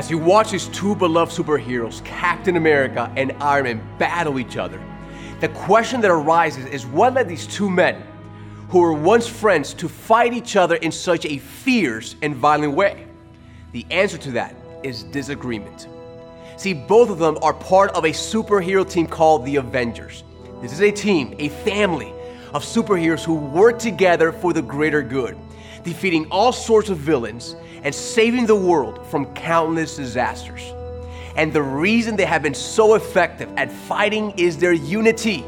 As you watch these two beloved superheroes, Captain America and Iron Man, battle each other, the question that arises is what led these two men, who were once friends, to fight each other in such a fierce and violent way? The answer to that is disagreement. See, both of them are part of a superhero team called the Avengers. This is a team, a family of superheroes who work together for the greater good, defeating all sorts of villains and saving the world from countless disasters. And the reason they have been so effective at fighting is their unity.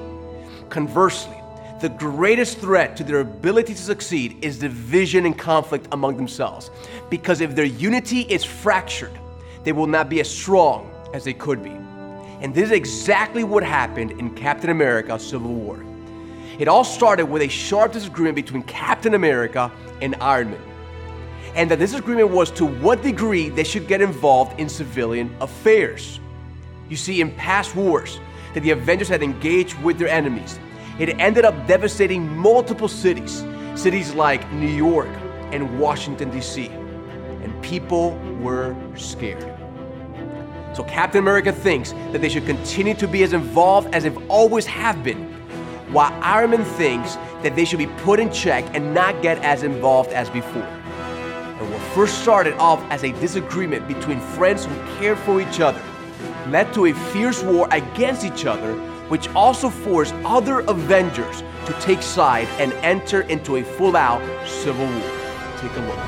Conversely, the greatest threat to their ability to succeed is division and conflict among themselves. Because if their unity is fractured, they will not be as strong as they could be. And this is exactly what happened in Captain America Civil War. It all started with a sharp disagreement between Captain America and Iron Man. And the disagreement was to what degree they should get involved in civilian affairs. You see, in past wars that the Avengers had engaged with their enemies, it ended up devastating multiple cities, cities like New York and Washington, D.C., and people were scared. So Captain America thinks that they should continue to be as involved as they've always have been, while Iron Man thinks that they should be put in check and not get as involved as before. And what first started off as a disagreement between friends who cared for each other led to a fierce war against each other, which also forced other Avengers to take side and enter into a full out civil war. Take a look.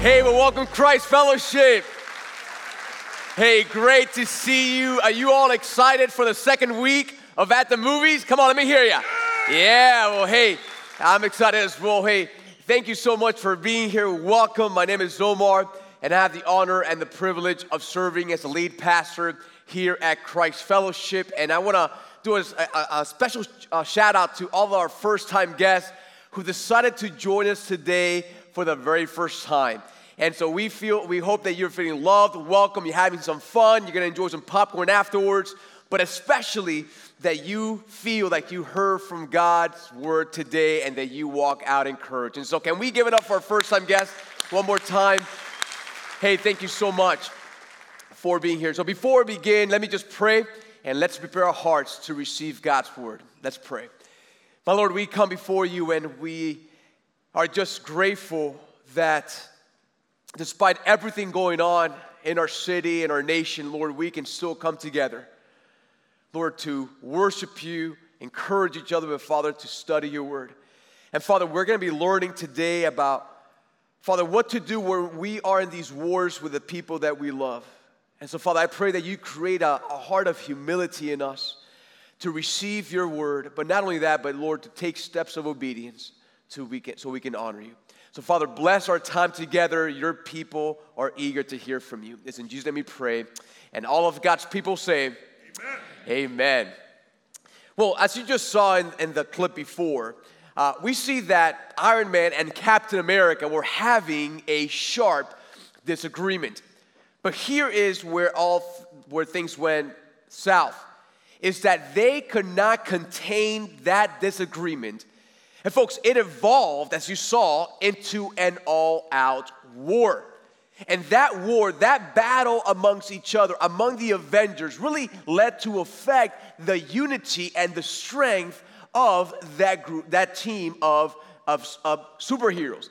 Hey, well, welcome Christ Fellowship. Hey, great to see you. Are you all excited for the second week of At the Movies? Come on, let me hear you. Yeah, well, hey, I'm excited as well. Hey, thank you so much for being here. Welcome. My name is Omar, and I have the honor and the privilege of serving as the lead pastor here at Christ Fellowship. And I want to do a, a, a special uh, shout out to all of our first time guests who decided to join us today for the very first time. And so we feel, we hope that you're feeling loved, welcome, you're having some fun, you're gonna enjoy some popcorn afterwards, but especially that you feel like you heard from God's word today and that you walk out encouraged. And so, can we give it up for our first time guest one more time? Hey, thank you so much for being here. So, before we begin, let me just pray and let's prepare our hearts to receive God's word. Let's pray. My Lord, we come before you and we are just grateful that despite everything going on in our city and our nation, Lord, we can still come together, Lord, to worship you, encourage each other, but Father, to study your word. And Father, we're going to be learning today about, Father, what to do when we are in these wars with the people that we love. And so, Father, I pray that you create a, a heart of humility in us to receive your word, but not only that, but Lord, to take steps of obedience so we can, so we can honor you. So, Father, bless our time together. Your people are eager to hear from you. It's in Jesus' name we pray. And all of God's people say, Amen. Amen. Well, as you just saw in, in the clip before, uh, we see that Iron Man and Captain America were having a sharp disagreement. But here is where all where things went south is that they could not contain that disagreement and folks, it evolved, as you saw, into an all out war. And that war, that battle amongst each other, among the Avengers, really led to affect the unity and the strength of that group, that team of, of, of superheroes.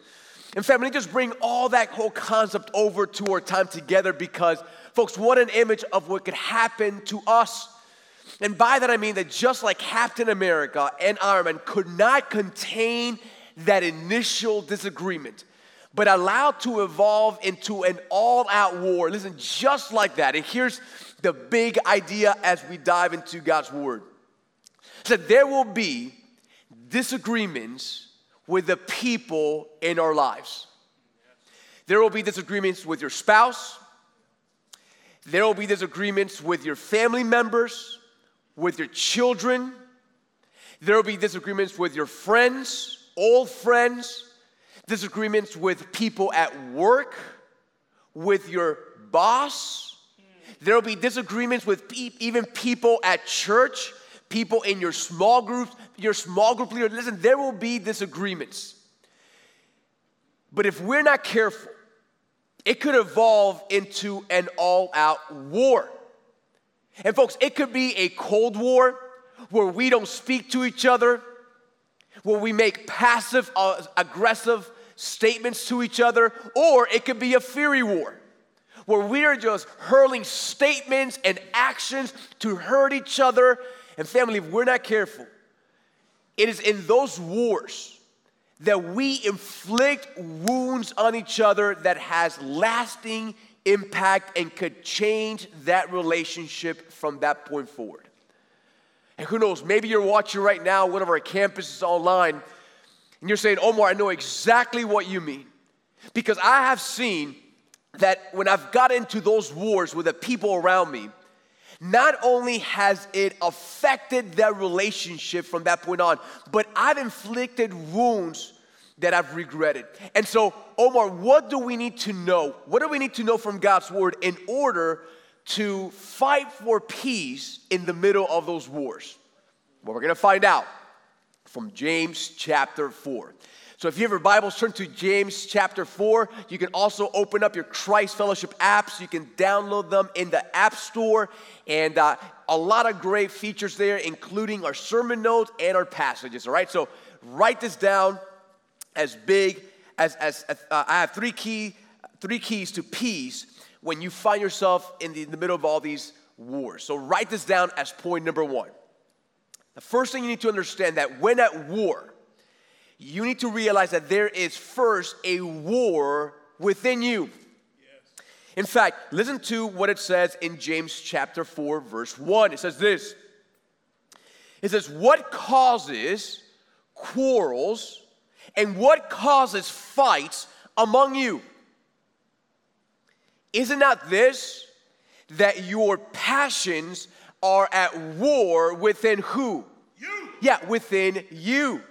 In fact, let me just bring all that whole concept over to our time together because, folks, what an image of what could happen to us and by that I mean that just like Captain America and Iron Man could not contain that initial disagreement, but allowed to evolve into an all out war. Listen, just like that. And here's the big idea as we dive into God's word. So there will be disagreements with the people in our lives. There will be disagreements with your spouse. There will be disagreements with your family members with your children. There will be disagreements with your friends, old friends, disagreements with people at work, with your boss. There will be disagreements with pe- even people at church people in your small groups, your small group leader. Listen, there will be disagreements. But if we're not careful, it could evolve into an all out war. And folks, it could be a Cold War where we don't speak to each other, where we make passive uh, aggressive statements to each other, or it could be a fury war where we are just hurling statements and actions to hurt each other. And family, if we're not careful, it is in those wars that we inflict wounds on each other that has lasting impact and could change that relationship from that point forward. And who knows, maybe you're watching right now one of our campuses online and you're saying, Omar, I know exactly what you mean. Because I have seen that when I've got into those wars with the people around me, not only has it affected that relationship from that point on, but I've inflicted wounds that I've regretted. And so, Omar, what do we need to know? What do we need to know from God's word in order to fight for peace in the middle of those wars? Well, we're gonna find out from James chapter 4. So if you have your Bibles, turn to James chapter 4. You can also open up your Christ Fellowship apps. You can download them in the App Store. And uh, a lot of great features there, including our sermon notes and our passages. All right, so write this down as big as, as uh, I have three, key, three keys to peace when you find yourself in the, in the middle of all these wars. So write this down as point number one. The first thing you need to understand that when at war, you need to realize that there is first a war within you. In fact, listen to what it says in James chapter 4, verse 1. It says this It says, What causes quarrels and what causes fights among you? Is it not this, that your passions are at war within who? You. Yeah, within you.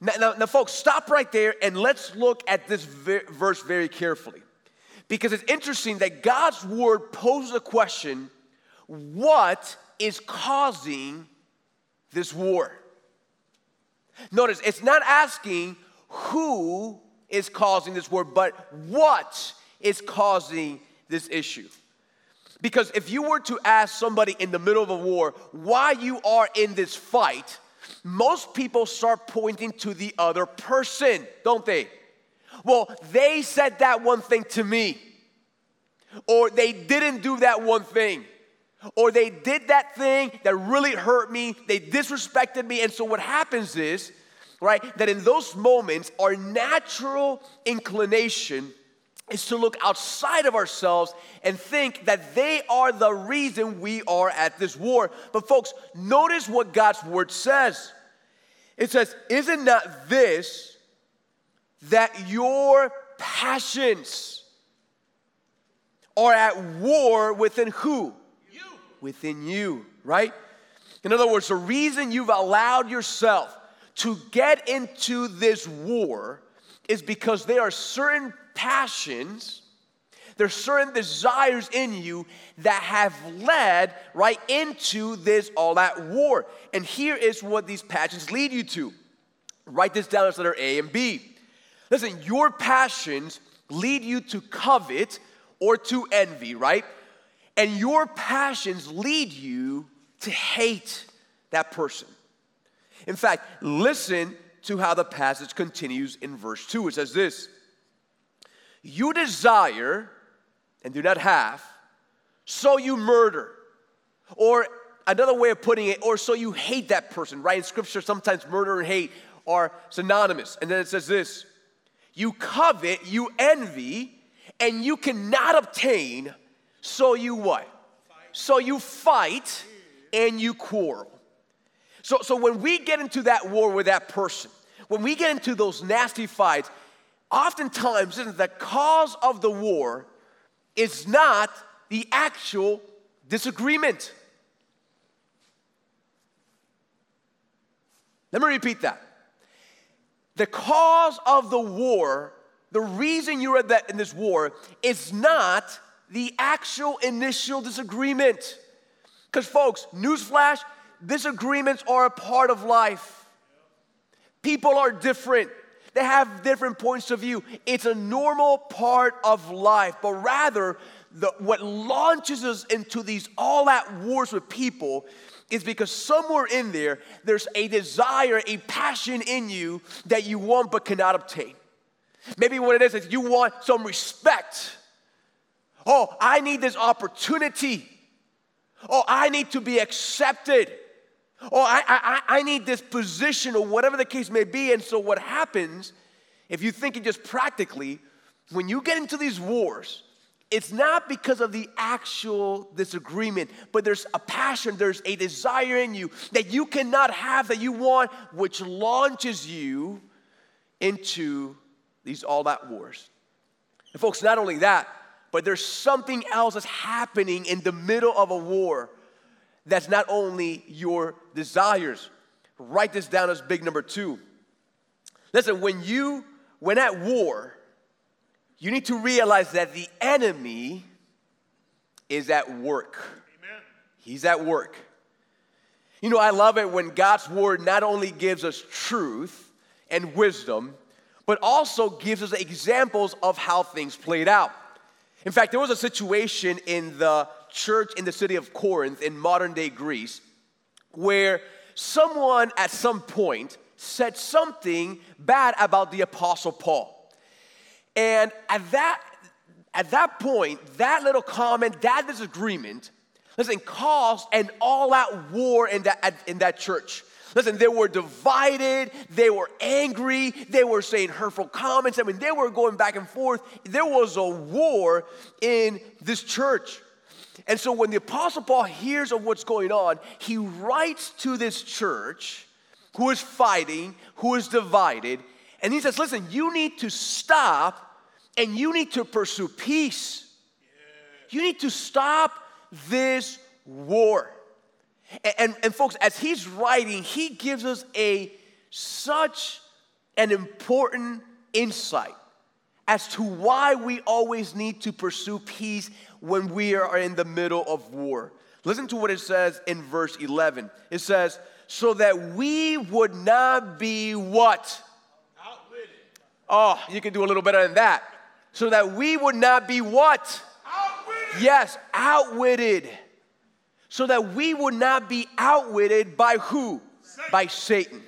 Now, now, now, folks, stop right there and let's look at this verse very carefully. Because it's interesting that God's word poses a question what is causing this war? Notice, it's not asking who is causing this war, but what is causing this issue. Because if you were to ask somebody in the middle of a war why you are in this fight, most people start pointing to the other person, don't they? Well, they said that one thing to me, or they didn't do that one thing, or they did that thing that really hurt me, they disrespected me. And so, what happens is, right, that in those moments, our natural inclination is to look outside of ourselves and think that they are the reason we are at this war. But, folks, notice what God's word says. It says, Isn't not this that your passions are at war within who? Within you, right? In other words, the reason you've allowed yourself to get into this war is because there are certain passions, there's certain desires in you that have led right into this all out war. And here is what these passions lead you to. Write this down as letter A and B. Listen, your passions lead you to covet or to envy, right? And your passions lead you to hate that person. In fact, listen to how the passage continues in verse 2. It says this You desire and do not have, so you murder. Or another way of putting it, or so you hate that person, right? In scripture, sometimes murder and hate are synonymous. And then it says this You covet, you envy, and you cannot obtain, so you what? So you fight and you quarrel. So, so when we get into that war with that person, when we get into those nasty fights, oftentimes the cause of the war is not the actual disagreement. Let me repeat that. The cause of the war, the reason you're in this war, is not the actual initial disagreement. Because, folks, newsflash, disagreements are a part of life. People are different. They have different points of view. It's a normal part of life, but rather, the, what launches us into these all out wars with people is because somewhere in there, there's a desire, a passion in you that you want but cannot obtain. Maybe what it is is you want some respect. Oh, I need this opportunity. Oh, I need to be accepted. Oh, I, I, I need this position or whatever the case may be. And so, what happens, if you think it just practically, when you get into these wars, it's not because of the actual disagreement, but there's a passion, there's a desire in you that you cannot have, that you want, which launches you into these all that wars. And, folks, not only that, but there's something else that's happening in the middle of a war that's not only your desires. Write this down as big number two. Listen, when you, when at war, you need to realize that the enemy is at work. Amen. He's at work. You know, I love it when God's word not only gives us truth and wisdom, but also gives us examples of how things played out. In fact, there was a situation in the church in the city of Corinth in modern day Greece where someone at some point said something bad about the apostle Paul. And at that at that point, that little comment, that disagreement, listen, caused an all-out war in that in that church. Listen, they were divided, they were angry, they were saying hurtful comments. I mean, they were going back and forth. There was a war in this church. And so when the Apostle Paul hears of what's going on, he writes to this church who is fighting, who is divided, and he says, Listen, you need to stop and you need to pursue peace. You need to stop this war. And, and, and, folks, as he's writing, he gives us a such an important insight as to why we always need to pursue peace when we are in the middle of war. Listen to what it says in verse 11. It says, So that we would not be what? Outwitted. Oh, you can do a little better than that. So that we would not be what? Outwitted. Yes, outwitted so that we would not be outwitted by who? Satan. By Satan.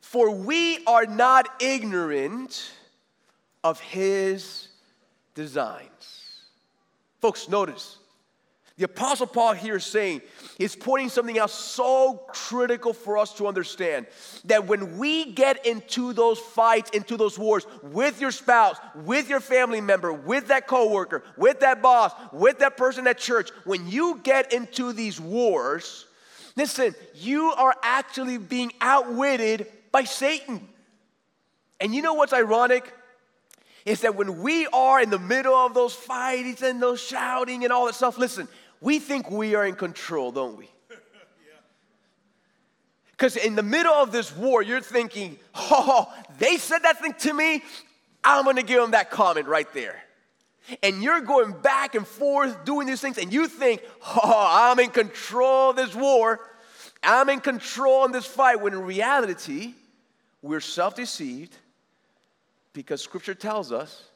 For we are not ignorant of his designs. Folks, notice the Apostle Paul here is saying, is pointing something out so critical for us to understand that when we get into those fights, into those wars with your spouse, with your family member, with that coworker, with that boss, with that person at church, when you get into these wars, listen, you are actually being outwitted by Satan. And you know what's ironic? Is that when we are in the middle of those fights and those shouting and all that stuff, listen, we think we are in control, don't we? Because in the middle of this war, you're thinking, oh, they said that thing to me, I'm gonna give them that comment right there. And you're going back and forth doing these things, and you think, oh, I'm in control of this war, I'm in control in this fight, when in reality, we're self deceived because scripture tells us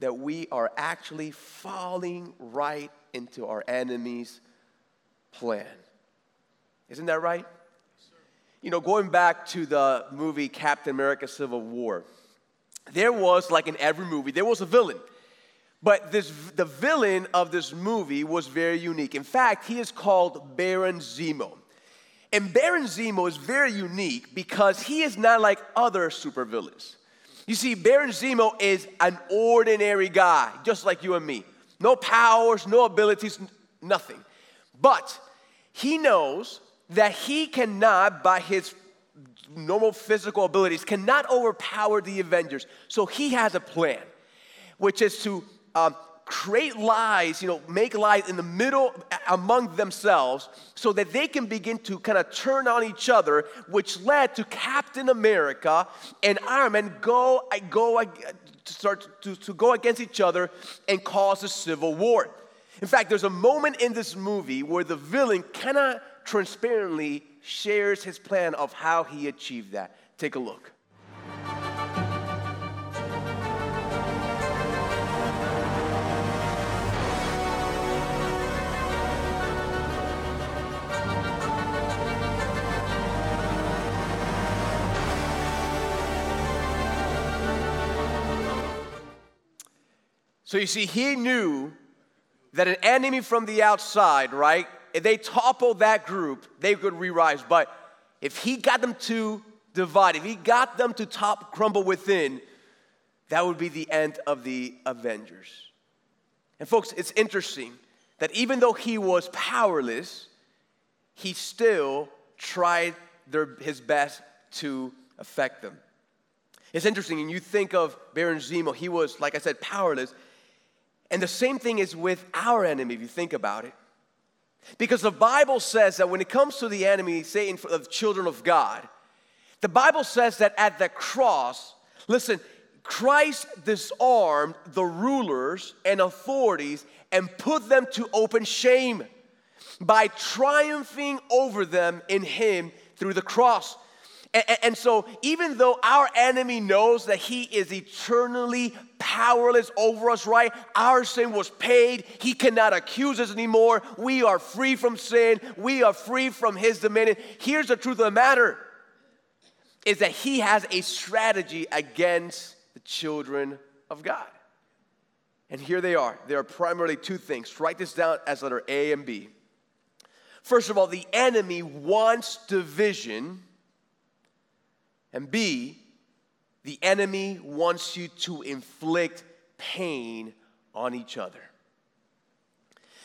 that we are actually falling right into our enemy's plan. Isn't that right? You know, going back to the movie Captain America Civil War, there was, like in every movie, there was a villain. But this, the villain of this movie was very unique. In fact, he is called Baron Zemo. And Baron Zemo is very unique because he is not like other supervillains. You see, Baron Zemo is an ordinary guy, just like you and me no powers, no abilities, nothing. But he knows that he cannot, by his normal physical abilities, cannot overpower the Avengers. So he has a plan, which is to um, create lies, you know, make lies in the middle among themselves so that they can begin to kind of turn on each other, which led to Captain America and Iron Man go, go to start to, to go against each other and cause a civil war. In fact, there's a moment in this movie where the villain kind of transparently shares his plan of how he achieved that. Take a look. So you see, he knew that an enemy from the outside, right? If they toppled that group, they could re-rise. But if he got them to divide, if he got them to top crumble within, that would be the end of the Avengers. And folks, it's interesting that even though he was powerless, he still tried their, his best to affect them. It's interesting, and you think of Baron Zemo, he was, like I said, powerless. And the same thing is with our enemy, if you think about it. Because the Bible says that when it comes to the enemy, Satan, of children of God, the Bible says that at the cross, listen, Christ disarmed the rulers and authorities and put them to open shame by triumphing over them in Him through the cross. And, and, so, even though our enemy knows that he is eternally powerless over us, right? Our sin was paid. He cannot accuse us anymore. We are free from sin. We are free from his dominion. Here's the truth of the matter is that he has a strategy against the children of God. And here they are. There are primarily two things. Write this down as letter A and B. First of all, the enemy wants division and B, the enemy wants you to inflict pain on each other.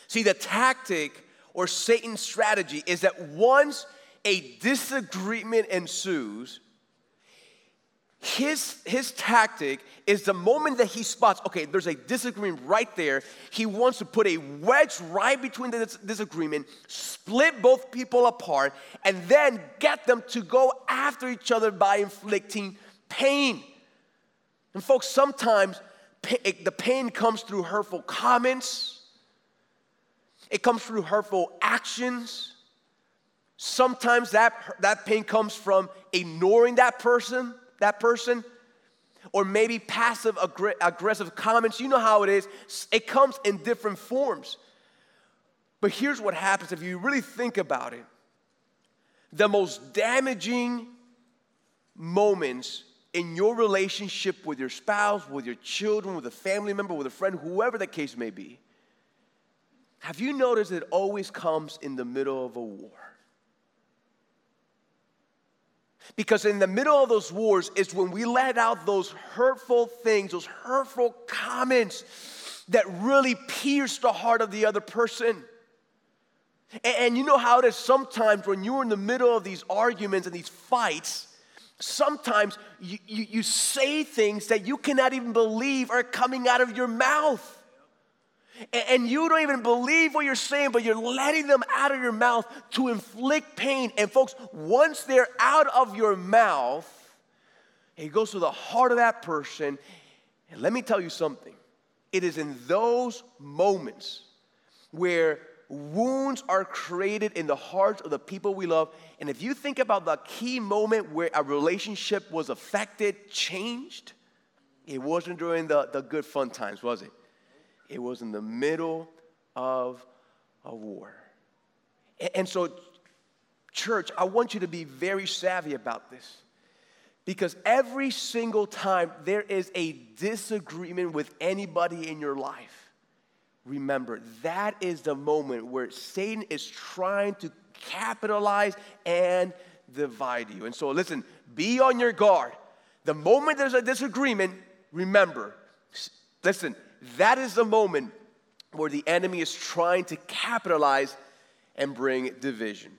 See, the tactic or Satan's strategy is that once a disagreement ensues, his, his tactic is the moment that he spots, okay, there's a disagreement right there, he wants to put a wedge right between the dis- disagreement, split both people apart, and then get them to go after each other by inflicting pain. And folks, sometimes the pain comes through hurtful comments, it comes through hurtful actions. Sometimes that, that pain comes from ignoring that person that person, or maybe passive aggressive comments. You know how it is, it comes in different forms. But here's what happens if you really think about it the most damaging moments in your relationship with your spouse, with your children, with a family member, with a friend, whoever the case may be, have you noticed it always comes in the middle of a war? Because in the middle of those wars is when we let out those hurtful things, those hurtful comments that really pierce the heart of the other person. And, and, you know how it is sometimes when you're in the middle of these arguments and these fights, sometimes you, you, you say things that you cannot even believe are coming out of your mouth and you don't even believe what you're saying, but you're letting them out of your mouth to inflict pain. And folks, once they're out of your mouth, it goes to the heart of that person. And let me tell you something it is in those moments where wounds are created in the hearts of the people we love. And if you think about the key moment where a relationship was affected, changed, it wasn't during the, the good fun times, was it? It was in the middle of a war. And so, church, I want you to be very savvy about this. Because every single time there is a disagreement with anybody in your life, remember that is the moment where Satan is trying to capitalize and divide you. And so, listen, be on your guard. The moment there's a disagreement, remember, listen, that is the moment where the enemy is trying to capitalize and bring division.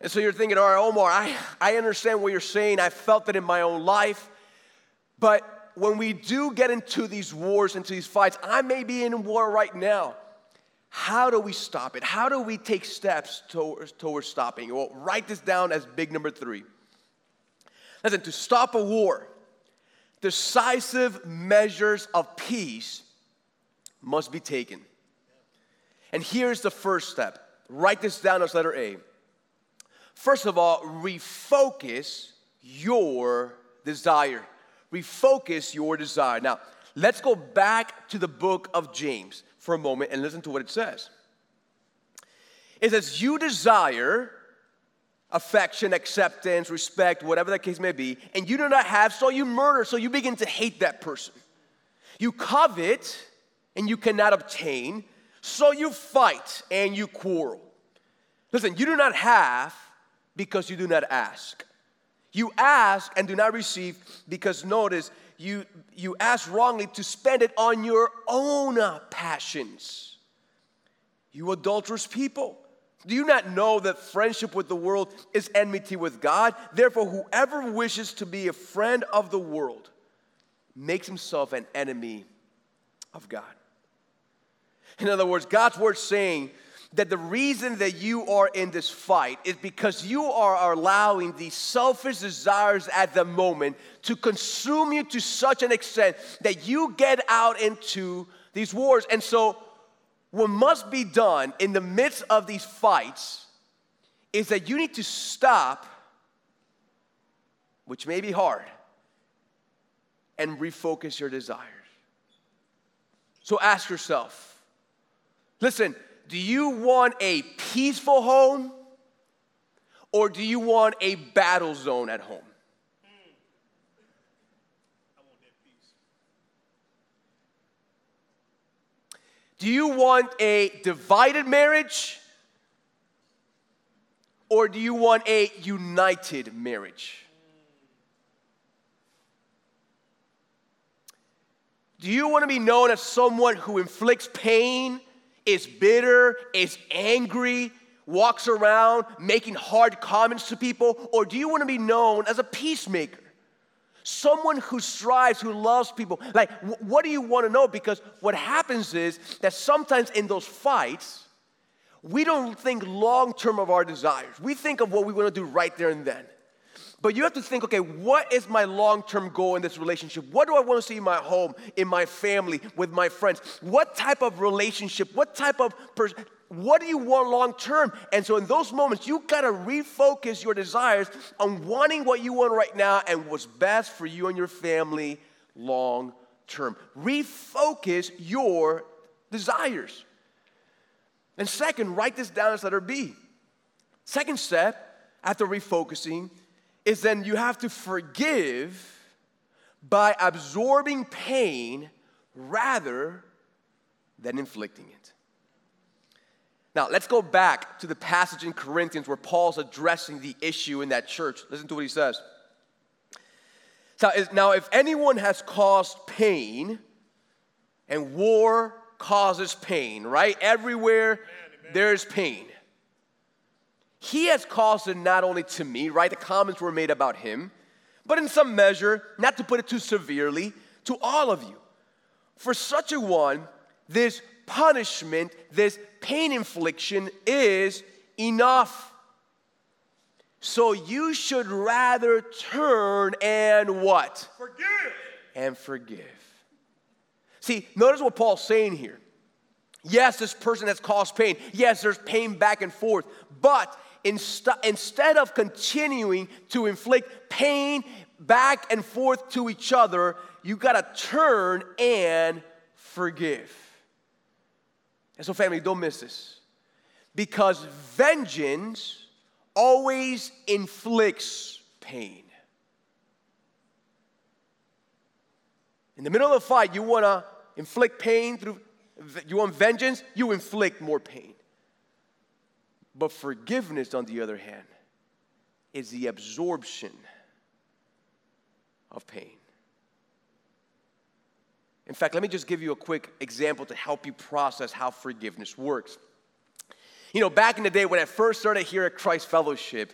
And so you're thinking, all right, Omar, I, I understand what you're saying. I felt it in my own life. But when we do get into these wars, into these fights, I may be in war right now. How do we stop it? How do we take steps towards, towards stopping? Well, write this down as big number three. Listen, to stop a war, decisive measures of peace must be taken. And here's the first step write this down as letter A. First of all, refocus your desire. Refocus your desire. Now, let's go back to the book of James for a moment and listen to what it says. It says, You desire affection, acceptance, respect, whatever that case may be, and you do not have, so you murder, so you begin to hate that person. You covet and you cannot obtain, so you fight and you quarrel. Listen, you do not have because you do not ask. You ask and do not receive because notice you you ask wrongly to spend it on your own passions. You adulterous people. Do you not know that friendship with the world is enmity with God? Therefore, whoever wishes to be a friend of the world makes himself an enemy of God. In other words, God's word saying that the reason that you are in this fight is because you are allowing these selfish desires at the moment to consume you to such an extent that you get out into these wars. And so, what must be done in the midst of these fights is that you need to stop, which may be hard, and refocus your desires. So ask yourself listen, do you want a peaceful home or do you want a battle zone at home? Do you want a divided marriage or do you want a united marriage? Do you want to be known as someone who inflicts pain is bitter, is angry, walks around making hard comments to people? Or do you want to be known as a peacemaker? Someone who strives, who loves people. Like, what do you want to know? Because what happens is that sometimes in those fights, we don't think long term of our desires. We think of what we want to do right there and then. But you have to think, okay, what is my long term goal in this relationship? What do I want to see in my home, in my family, with my friends? What type of relationship? What type of person? What do you want long term? And so, in those moments, you gotta refocus your desires on wanting what you want right now and what's best for you and your family long term. Refocus your desires. And second, write this down as letter B. Second step after refocusing is then you have to forgive by absorbing pain rather than inflicting it. Now, let's go back to the passage in Corinthians where Paul's addressing the issue in that church. Listen to what he says. So, now, if anyone has caused pain, and war causes pain, right? Everywhere there's pain. He has caused it not only to me, right? The comments were made about him, but in some measure, not to put it too severely, to all of you. For such a one, this punishment, this pain infliction is enough. So you should rather turn and what? Forgive. And forgive. See, notice what Paul's saying here. Yes, this person has caused pain. Yes, there's pain back and forth. But inst- instead of continuing to inflict pain back and forth to each other, you gotta turn and forgive. And so, family, don't miss this. Because vengeance always inflicts pain. In the middle of a fight, you wanna inflict pain through, you want vengeance, you inflict more pain. But forgiveness, on the other hand, is the absorption of pain. In fact, let me just give you a quick example to help you process how forgiveness works. You know, back in the day when I first started here at Christ Fellowship,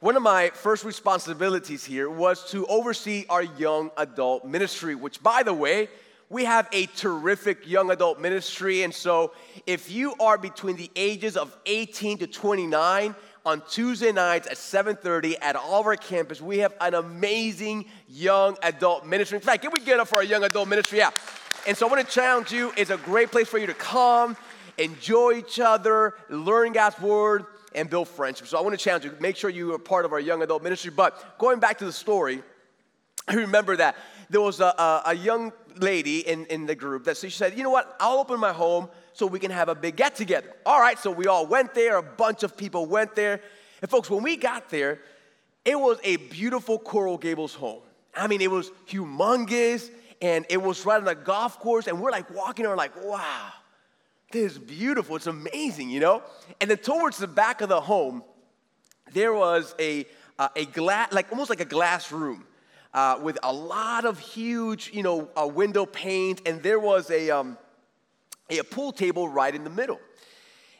one of my first responsibilities here was to oversee our young adult ministry, which, by the way, we have a terrific young adult ministry. And so, if you are between the ages of 18 to 29, on Tuesday nights at 7:30 at all of our campus, we have an amazing young adult ministry. In fact, can we get up for our young adult ministry? Yeah. And so I want to challenge you, it's a great place for you to come enjoy each other, learn God's word, and build friendship. So I want to challenge you, make sure you are part of our young adult ministry. But going back to the story, I remember that there was a, a, a young lady in, in the group that she said, you know what, I'll open my home so we can have a big get together. All right, so we all went there, a bunch of people went there. And folks, when we got there, it was a beautiful Coral Gables home. I mean, it was humongous and it was right on a golf course. And we're like walking around, like, wow, this is beautiful. It's amazing, you know? And then towards the back of the home, there was a, uh, a glass, like almost like a glass room. Uh, with a lot of huge, you know, uh, window panes, and there was a, um, a pool table right in the middle.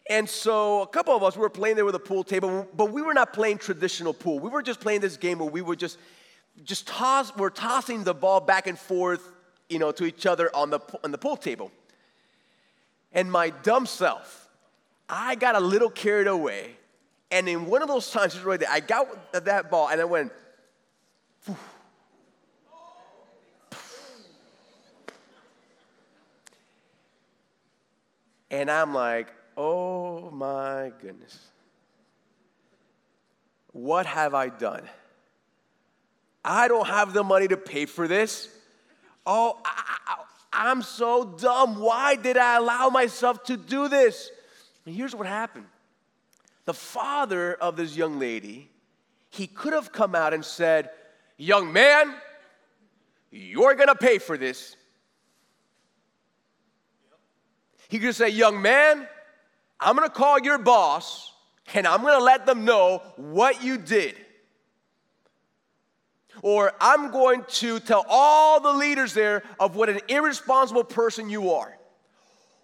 And so a couple of us we were playing there with a pool table, but we were not playing traditional pool. We were just playing this game where we were just just toss, we're tossing the ball back and forth, you know, to each other on the, on the pool table. And my dumb self, I got a little carried away. And in one of those times, right there, I got that ball and I went, Phew. And I'm like, oh my goodness. What have I done? I don't have the money to pay for this. Oh, I, am so dumb. Why did I allow myself to do this? And here's what happened the father of this young lady, he could have come out and said, Young man, you're gonna pay for this. He could say, Young man, I'm gonna call your boss and I'm gonna let them know what you did. Or I'm going to tell all the leaders there of what an irresponsible person you are.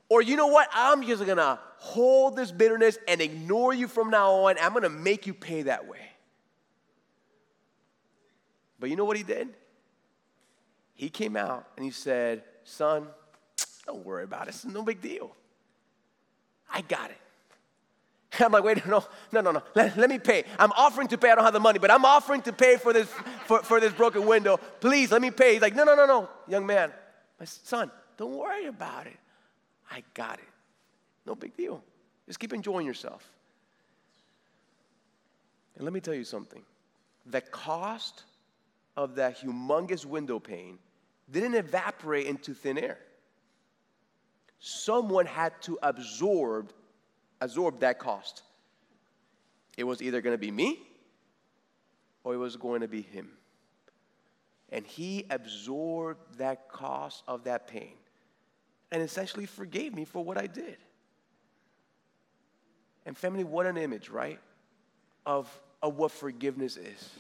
Or you know what? I'm just gonna hold this bitterness and ignore you from now on. I'm gonna make you pay that way. But you know what he did? He came out and he said, Son, don't worry about it. It's no big deal. I got it. I'm like, wait, no, no, no, no. Let, let, me pay. I'm offering to pay. I don't have the money, but I'm offering to pay for this for, for this broken window. Please let me pay. He's like, no, no, no, no, young man, my son, don't worry about it. I got it. No big deal. Just keep enjoying yourself. And let me tell you something. The cost of that humongous window pane didn't evaporate into thin air. Someone had to absorb absorb that cost. It was either going to be me or it was going to be him. And he absorbed that cost of that pain and essentially forgave me for what I did. And, family, what an image, right? Of, of what forgiveness is.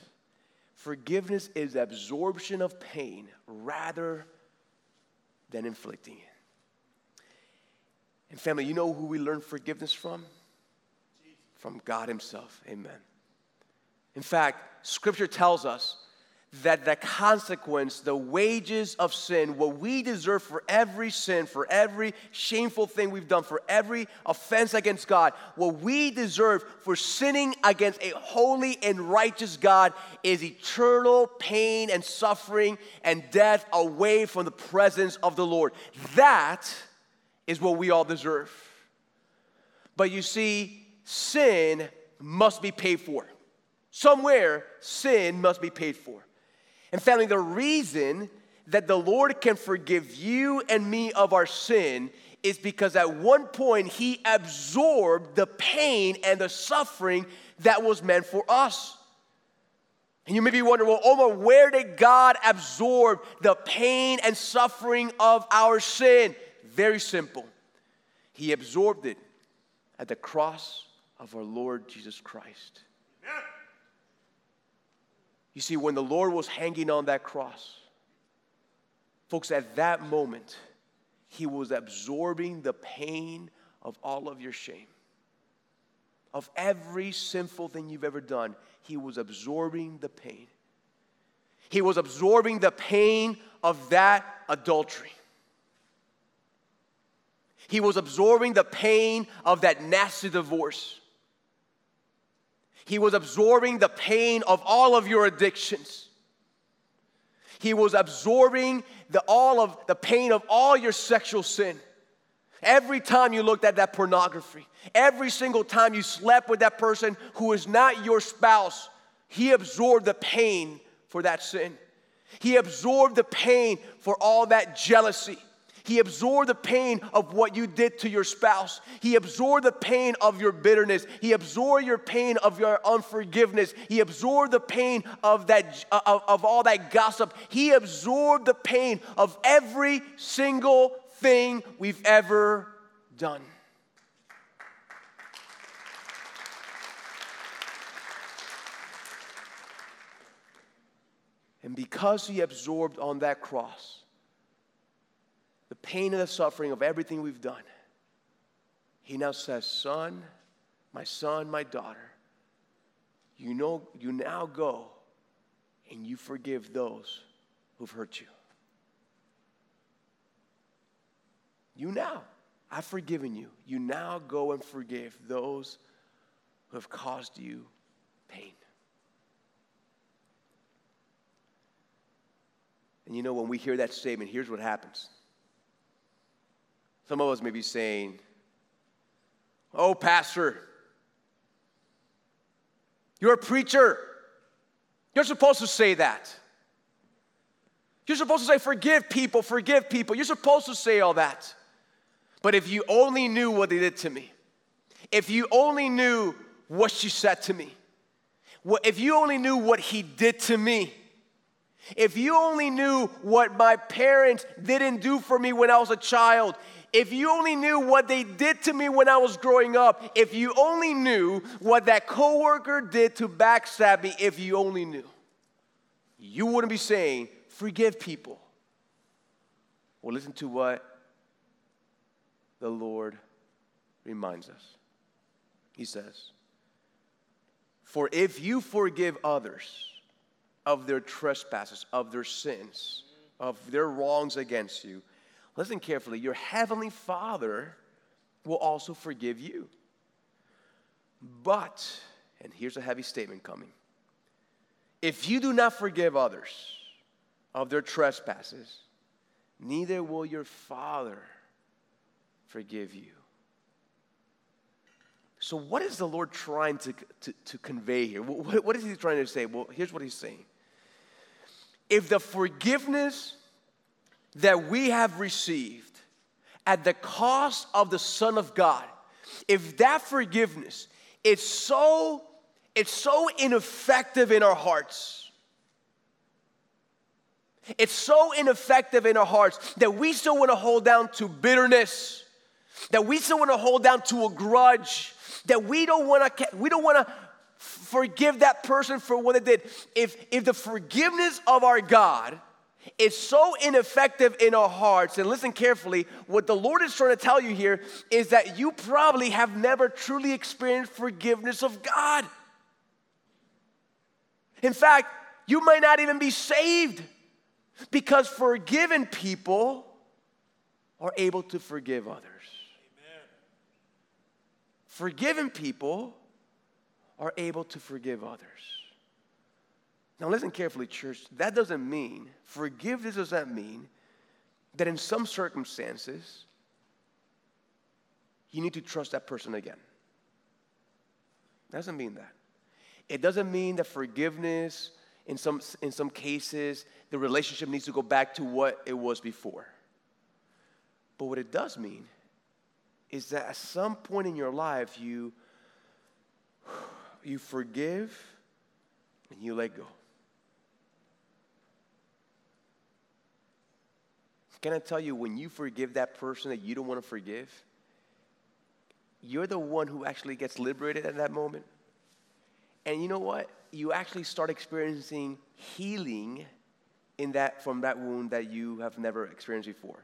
Forgiveness is absorption of pain rather than inflicting it. And family, you know who we learn forgiveness from? From God Himself. Amen. In fact, Scripture tells us that the consequence, the wages of sin, what we deserve for every sin, for every shameful thing we've done, for every offense against God, what we deserve for sinning against a holy and righteous God is eternal pain and suffering and death away from the presence of the Lord. That is what we all deserve. But you see, sin must be paid for. Somewhere, sin must be paid for. And family, the reason that the Lord can forgive you and me of our sin is because at one point He absorbed the pain and the suffering that was meant for us. And you may be wondering, well, Omar, where did God absorb the pain and suffering of our sin? Very simple. He absorbed it at the cross of our Lord Jesus Christ. You see, when the Lord was hanging on that cross, folks, at that moment, He was absorbing the pain of all of your shame. Of every sinful thing you've ever done, He was absorbing the pain. He was absorbing the pain of that adultery. He was absorbing the pain of that nasty divorce. He was absorbing the pain of all of your addictions. He was absorbing the, all of the pain of all your sexual sin. Every time you looked at that pornography, every single time you slept with that person who is not your spouse, he absorbed the pain for that sin. He absorbed the pain for all that jealousy. He absorbed the pain of what you did to your spouse. He absorbed the pain of your bitterness. He absorbed your pain of your unforgiveness. He absorbed the pain of that uh, of, of all that gossip. He absorbed the pain of every single thing we've ever done. And because he absorbed on that cross pain and the suffering of everything we've done, he now says, Son, my son, my daughter, you know, you now go and you forgive those who've hurt you. You now, I've forgiven you. You now go and forgive those who have caused you pain. And you know, when we hear that statement, here's what happens. Some of us may be saying, Oh, Pastor, you're a preacher. You're supposed to say that. You're supposed to say, Forgive people, forgive people. You're supposed to say all that. But if you only knew what they did to me, if you only knew what she said to me, if you only knew what he did to me, if you only knew what my parents didn't do for me when I was a child, if you only knew what they did to me when I was growing up, if you only knew what that coworker did to backstab me, if you only knew, you wouldn't be saying, forgive people. Well, listen to what the Lord reminds us. He says, For if you forgive others, of their trespasses, of their sins, of their wrongs against you, listen carefully, your heavenly Father will also forgive you. But, and here's a heavy statement coming if you do not forgive others of their trespasses, neither will your Father forgive you. So, what is the Lord trying to, to, to convey here? What, what is He trying to say? Well, here's what He's saying if the forgiveness that we have received at the cost of the Son of God, if that forgiveness is so it's so ineffective in our hearts. It's so ineffective in our hearts that we still want to hold down to bitterness, that we still want to hold down to a grudge, that we don't want to we don't want to forgive that person for what they did. If, if the forgiveness of our God is so ineffective in our hearts, and listen carefully, what the Lord is trying to tell you here is that you probably have never truly experienced forgiveness of God. In fact, you might not even be saved because forgiven people are able to forgive others. Amen. Forgiven people are able to forgive others. Now, listen carefully, church. That doesn't mean, forgiveness does not mean that in some circumstances, you need to trust that person again. Doesn't mean that. It doesn't mean that forgiveness, in some, in some cases, the relationship needs to go back to what it was before. But what it does mean is that at some point in your life, you you forgive and you let go. Can I tell you, when you forgive that person that you don't want to forgive, you're the one who actually gets liberated at that moment. And you know what? You actually start experiencing healing in that from that wound that you have never experienced before.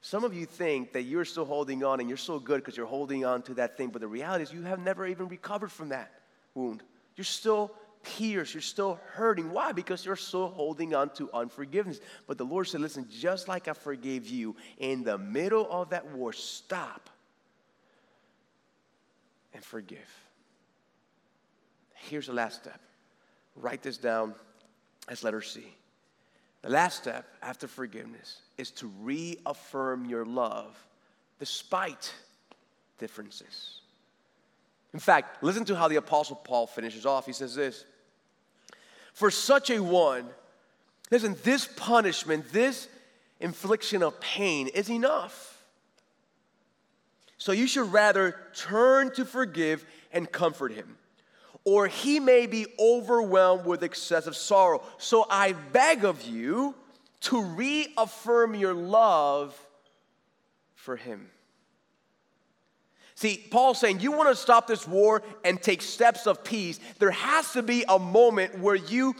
Some of you think that you're still holding on and you're so good because you're holding on to that thing, but the reality is you have never even recovered from that wound. You're still pierced. You're still hurting. Why? Because you're still holding on to unforgiveness. But the Lord said, listen, just like I forgave you, in the middle of that war, stop and forgive. Here's the last step. Write this down as letter C. The last step after forgiveness is to reaffirm your love despite differences. In fact, listen to how the Apostle Paul finishes off. He says this For such a one, listen, this punishment, this infliction of pain is enough. So you should rather turn to forgive and comfort him, or he may be overwhelmed with excessive sorrow. So I beg of you to reaffirm your love for him. See, Paul's saying, you want to stop this war and take steps of peace, there has to be a moment where you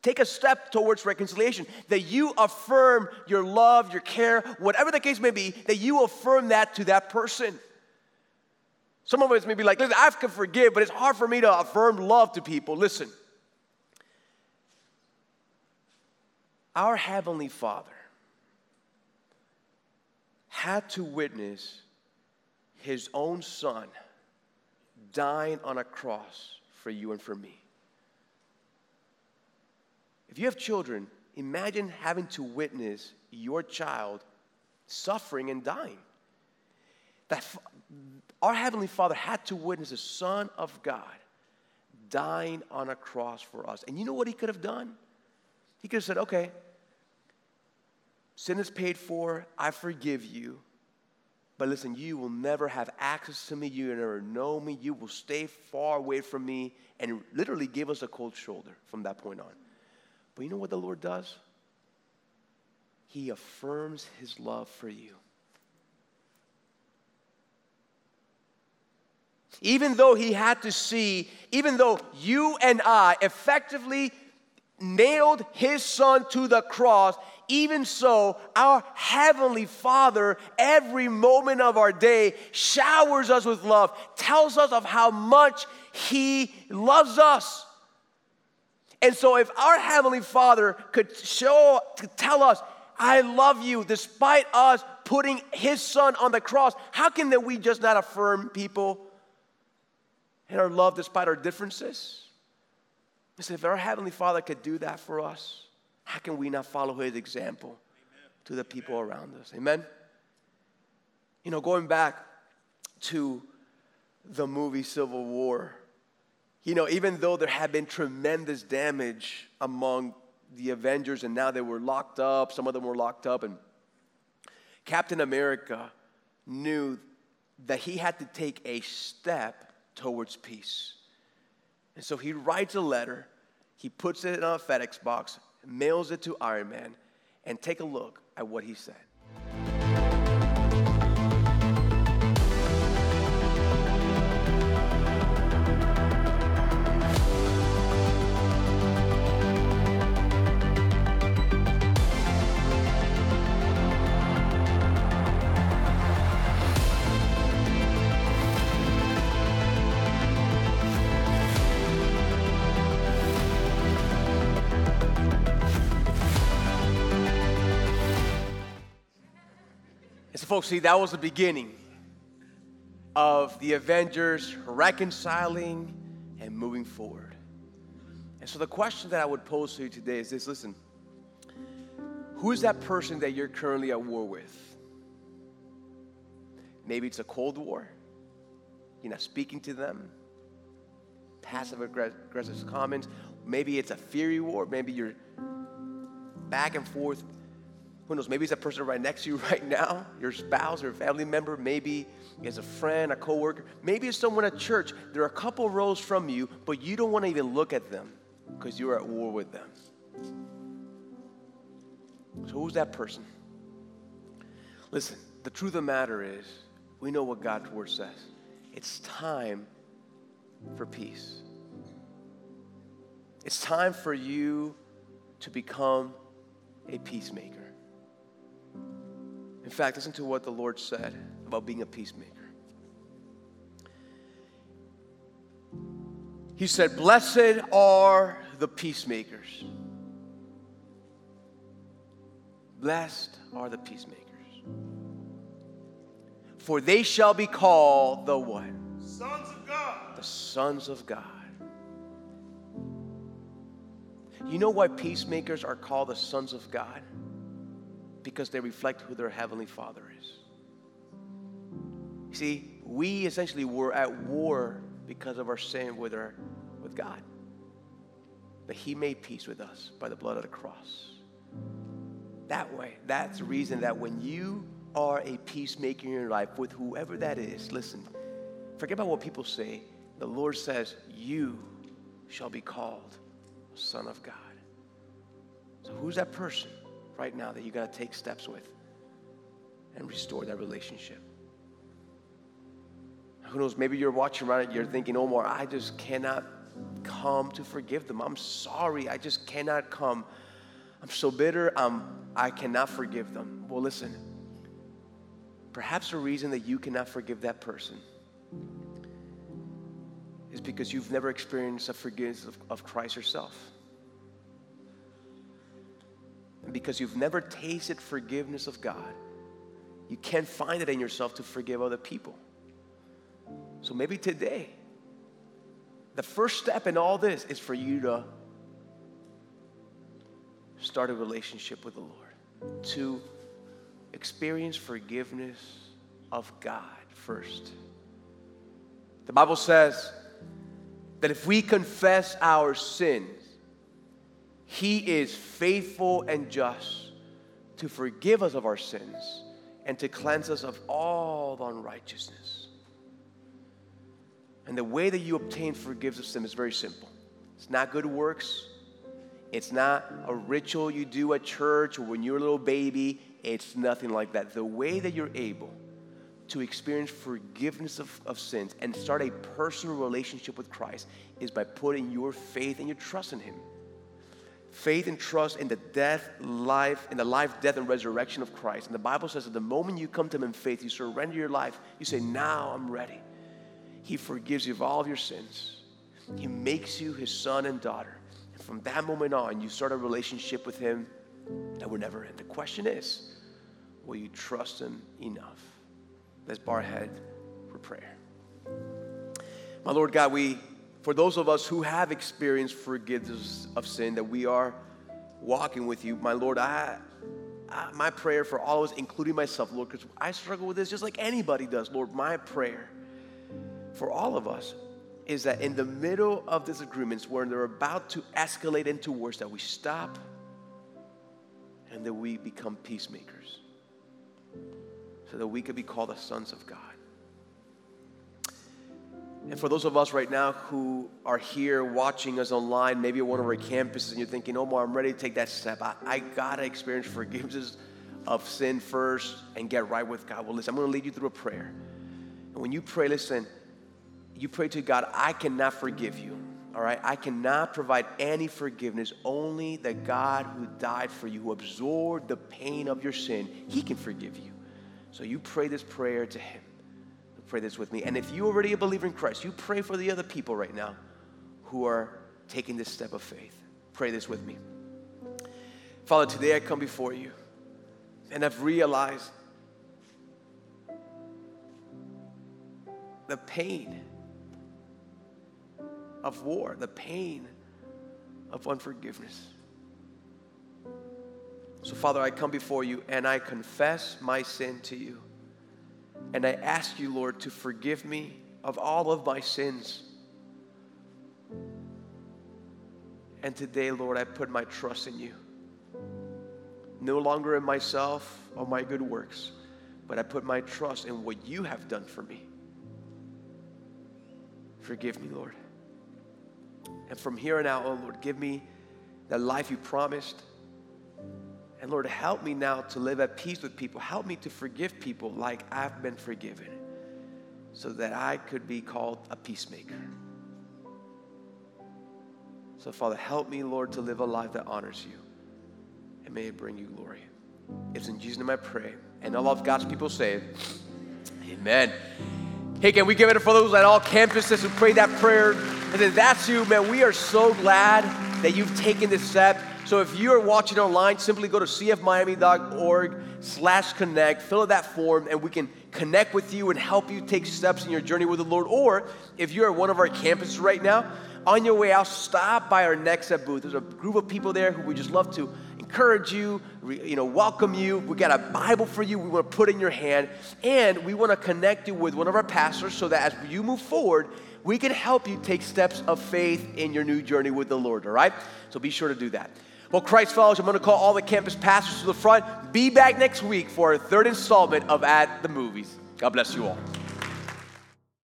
take a step towards reconciliation, that you affirm your love, your care, whatever the case may be, that you affirm that to that person. Some of us may be like, listen, I can forgive, but it's hard for me to affirm love to people. Listen, our Heavenly Father had to witness His own Son dying on a cross for you and for me. If you have children, imagine having to witness your child suffering and dying. That our Heavenly Father had to witness the Son of God dying on a cross for us. And you know what He could have done? He could have said, okay, sin is paid for, I forgive you. But listen, you will never have access to me. You will never know me. You will stay far away from me and literally give us a cold shoulder from that point on. But you know what the Lord does? He affirms his love for you. Even though he had to see, even though you and I effectively nailed his son to the cross, even so, our Heavenly Father, every moment of our day, showers us with love, tells us of how much He loves us. And so, if our Heavenly Father could show, to tell us, I love you, despite us putting His Son on the cross, how can that we just not affirm people and our love despite our differences? Listen, if our Heavenly Father could do that for us, how can we not follow His example Amen. to the people Amen. around us? Amen? You know, going back to the movie Civil War, you know, even though there had been tremendous damage among the Avengers and now they were locked up, some of them were locked up, and Captain America knew that he had to take a step towards peace. And so he writes a letter, he puts it in a FedEx box, mails it to Iron Man, and take a look at what he said. Folks, see, that was the beginning of the Avengers reconciling and moving forward. And so, the question that I would pose to you today is this listen, who is that person that you're currently at war with? Maybe it's a Cold War, you're not speaking to them, passive aggressive comments. Maybe it's a fury war, maybe you're back and forth who knows? Maybe it's that person right next to you right now, your spouse or family member. Maybe it's a friend, a coworker. Maybe it's someone at church. They're a couple rows from you, but you don't want to even look at them because you're at war with them. So who's that person? Listen, the truth of the matter is, we know what God's word says. It's time for peace. It's time for you to become a peacemaker. In fact, listen to what the Lord said about being a peacemaker. He said, Blessed are the peacemakers. Blessed are the peacemakers. For they shall be called the what? Sons of God. The sons of God. You know why peacemakers are called the sons of God? Because they reflect who their Heavenly Father is. See, we essentially were at war because of our sin with, our, with God. But He made peace with us by the blood of the cross. That way, that's the reason that when you are a peacemaker in your life with whoever that is, listen, forget about what people say. The Lord says, You shall be called son of God. So, who's that person right now that you got to take steps with and restore that relationship? Who knows, maybe you're watching around it, you're thinking, Omar, I just cannot come to forgive them. I'm sorry, I just cannot come. I'm so bitter, um, I cannot forgive them. Well, listen, perhaps the reason that you cannot forgive that person is because you've never experienced the forgiveness of, of Christ yourself. And because you've never tasted forgiveness of God, you can't find it in yourself to forgive other people. So maybe today, the first step in all this is for you to start a relationship with the Lord, to experience forgiveness of God first. The Bible says that if we confess our sins, He is faithful and just to forgive us of our sins and to cleanse us of all unrighteousness. And the way that you obtain forgiveness of sin is very simple. It's not good works. It's not a ritual you do at church or when you're a little baby. It's nothing like that. The way that you're able to experience forgiveness of, of sins and start a personal relationship with Christ is by putting your faith and your trust in Him. Faith and trust in the death, life, in the life, death, and resurrection of Christ. And the Bible says that the moment you come to Him in faith, you surrender your life, you say, Now I'm ready. He forgives you of all of your sins. He makes you His son and daughter. And from that moment on, you start a relationship with Him that will never end. The question is, will you trust Him enough? Let's bow our head for prayer. My Lord God, we, for those of us who have experienced forgiveness of sin, that we are walking with you, my Lord, I, I my prayer for all of us, including myself, Lord, because I struggle with this just like anybody does, Lord, my prayer for all of us is that in the middle of disagreements where they're about to escalate into worse, that we stop and that we become peacemakers so that we could be called the sons of God. And for those of us right now who are here watching us online, maybe at one of our campuses, and you're thinking, oh, Omar, I'm ready to take that step. I, I gotta experience forgiveness of sin first and get right with God. Well, listen, I'm gonna lead you through a prayer. And when you pray, listen, you pray to God, I cannot forgive you. All right? I cannot provide any forgiveness. Only the God who died for you, who absorbed the pain of your sin, He can forgive you. So you pray this prayer to Him. Pray this with me. And if you're already a believer in Christ, you pray for the other people right now who are taking this step of faith. Pray this with me. Father, today I come before you and I've realized the pain of war, the pain of unforgiveness. So, Father, I come before you and I confess my sin to you. And I ask you, Lord, to forgive me of all of my sins. And today, Lord, I put my trust in you. No longer in myself or my good works, but I put my trust in what you have done for me. Forgive me, Lord. And from here on out, oh Lord, give me the life you promised. And Lord, help me now to live at peace with people. Help me to forgive people like I've been forgiven so that I could be called a peacemaker. So, Father, help me, Lord, to live a life that honors you and may it bring you glory. It's in Jesus' name I pray. And all of God's people say, Amen. Hey, can we give it for those at all campuses who prayed that prayer? And then that's you, man. We are so glad that you've taken this step. So if you're watching online, simply go to cfmiami.org slash connect, fill out that form, and we can connect with you and help you take steps in your journey with the Lord. Or if you're at one of our campuses right now, on your way out, stop by our NextStep booth. There's a group of people there who we just love to encourage you, you know, welcome you. We got a Bible for you we want to put in your hand, and we want to connect you with one of our pastors so that as you move forward, we can help you take steps of faith in your new journey with the Lord, all right? So be sure to do that. Well, Christ Fellowship, I'm going to call all the campus pastors to the front. Be back next week for our third installment of At the Movies. God bless you all.